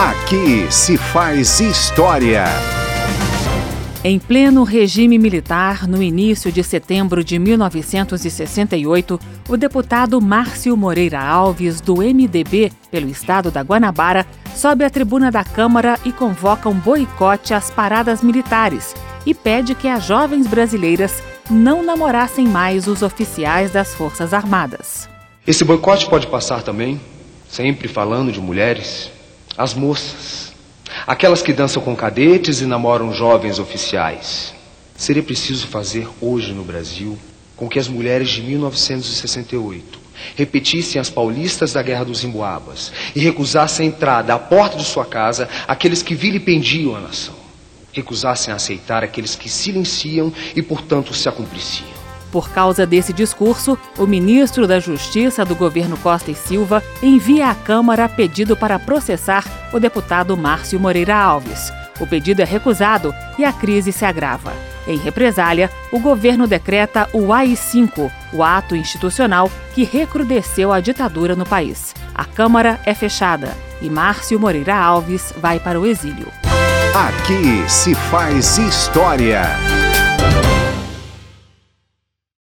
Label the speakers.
Speaker 1: Aqui se faz história.
Speaker 2: Em pleno regime militar, no início de setembro de 1968, o deputado Márcio Moreira Alves, do MDB pelo estado da Guanabara, sobe à tribuna da Câmara e convoca um boicote às paradas militares e pede que as jovens brasileiras não namorassem mais os oficiais das Forças Armadas.
Speaker 3: Esse boicote pode passar também, sempre falando de mulheres, as moças Aquelas que dançam com cadetes e namoram jovens oficiais. Seria preciso fazer hoje no Brasil com que as mulheres de 1968 repetissem as paulistas da Guerra dos Emboabas e recusassem a entrada à porta de sua casa aqueles que vilipendiam a nação. Recusassem a aceitar aqueles que silenciam e, portanto, se acumpliciam.
Speaker 2: Por causa desse discurso, o ministro da Justiça do governo Costa e Silva envia à Câmara pedido para processar o deputado Márcio Moreira Alves. O pedido é recusado e a crise se agrava. Em represália, o governo decreta o AI-5, o ato institucional que recrudesceu a ditadura no país. A Câmara é fechada e Márcio Moreira Alves vai para o exílio.
Speaker 1: Aqui se faz história.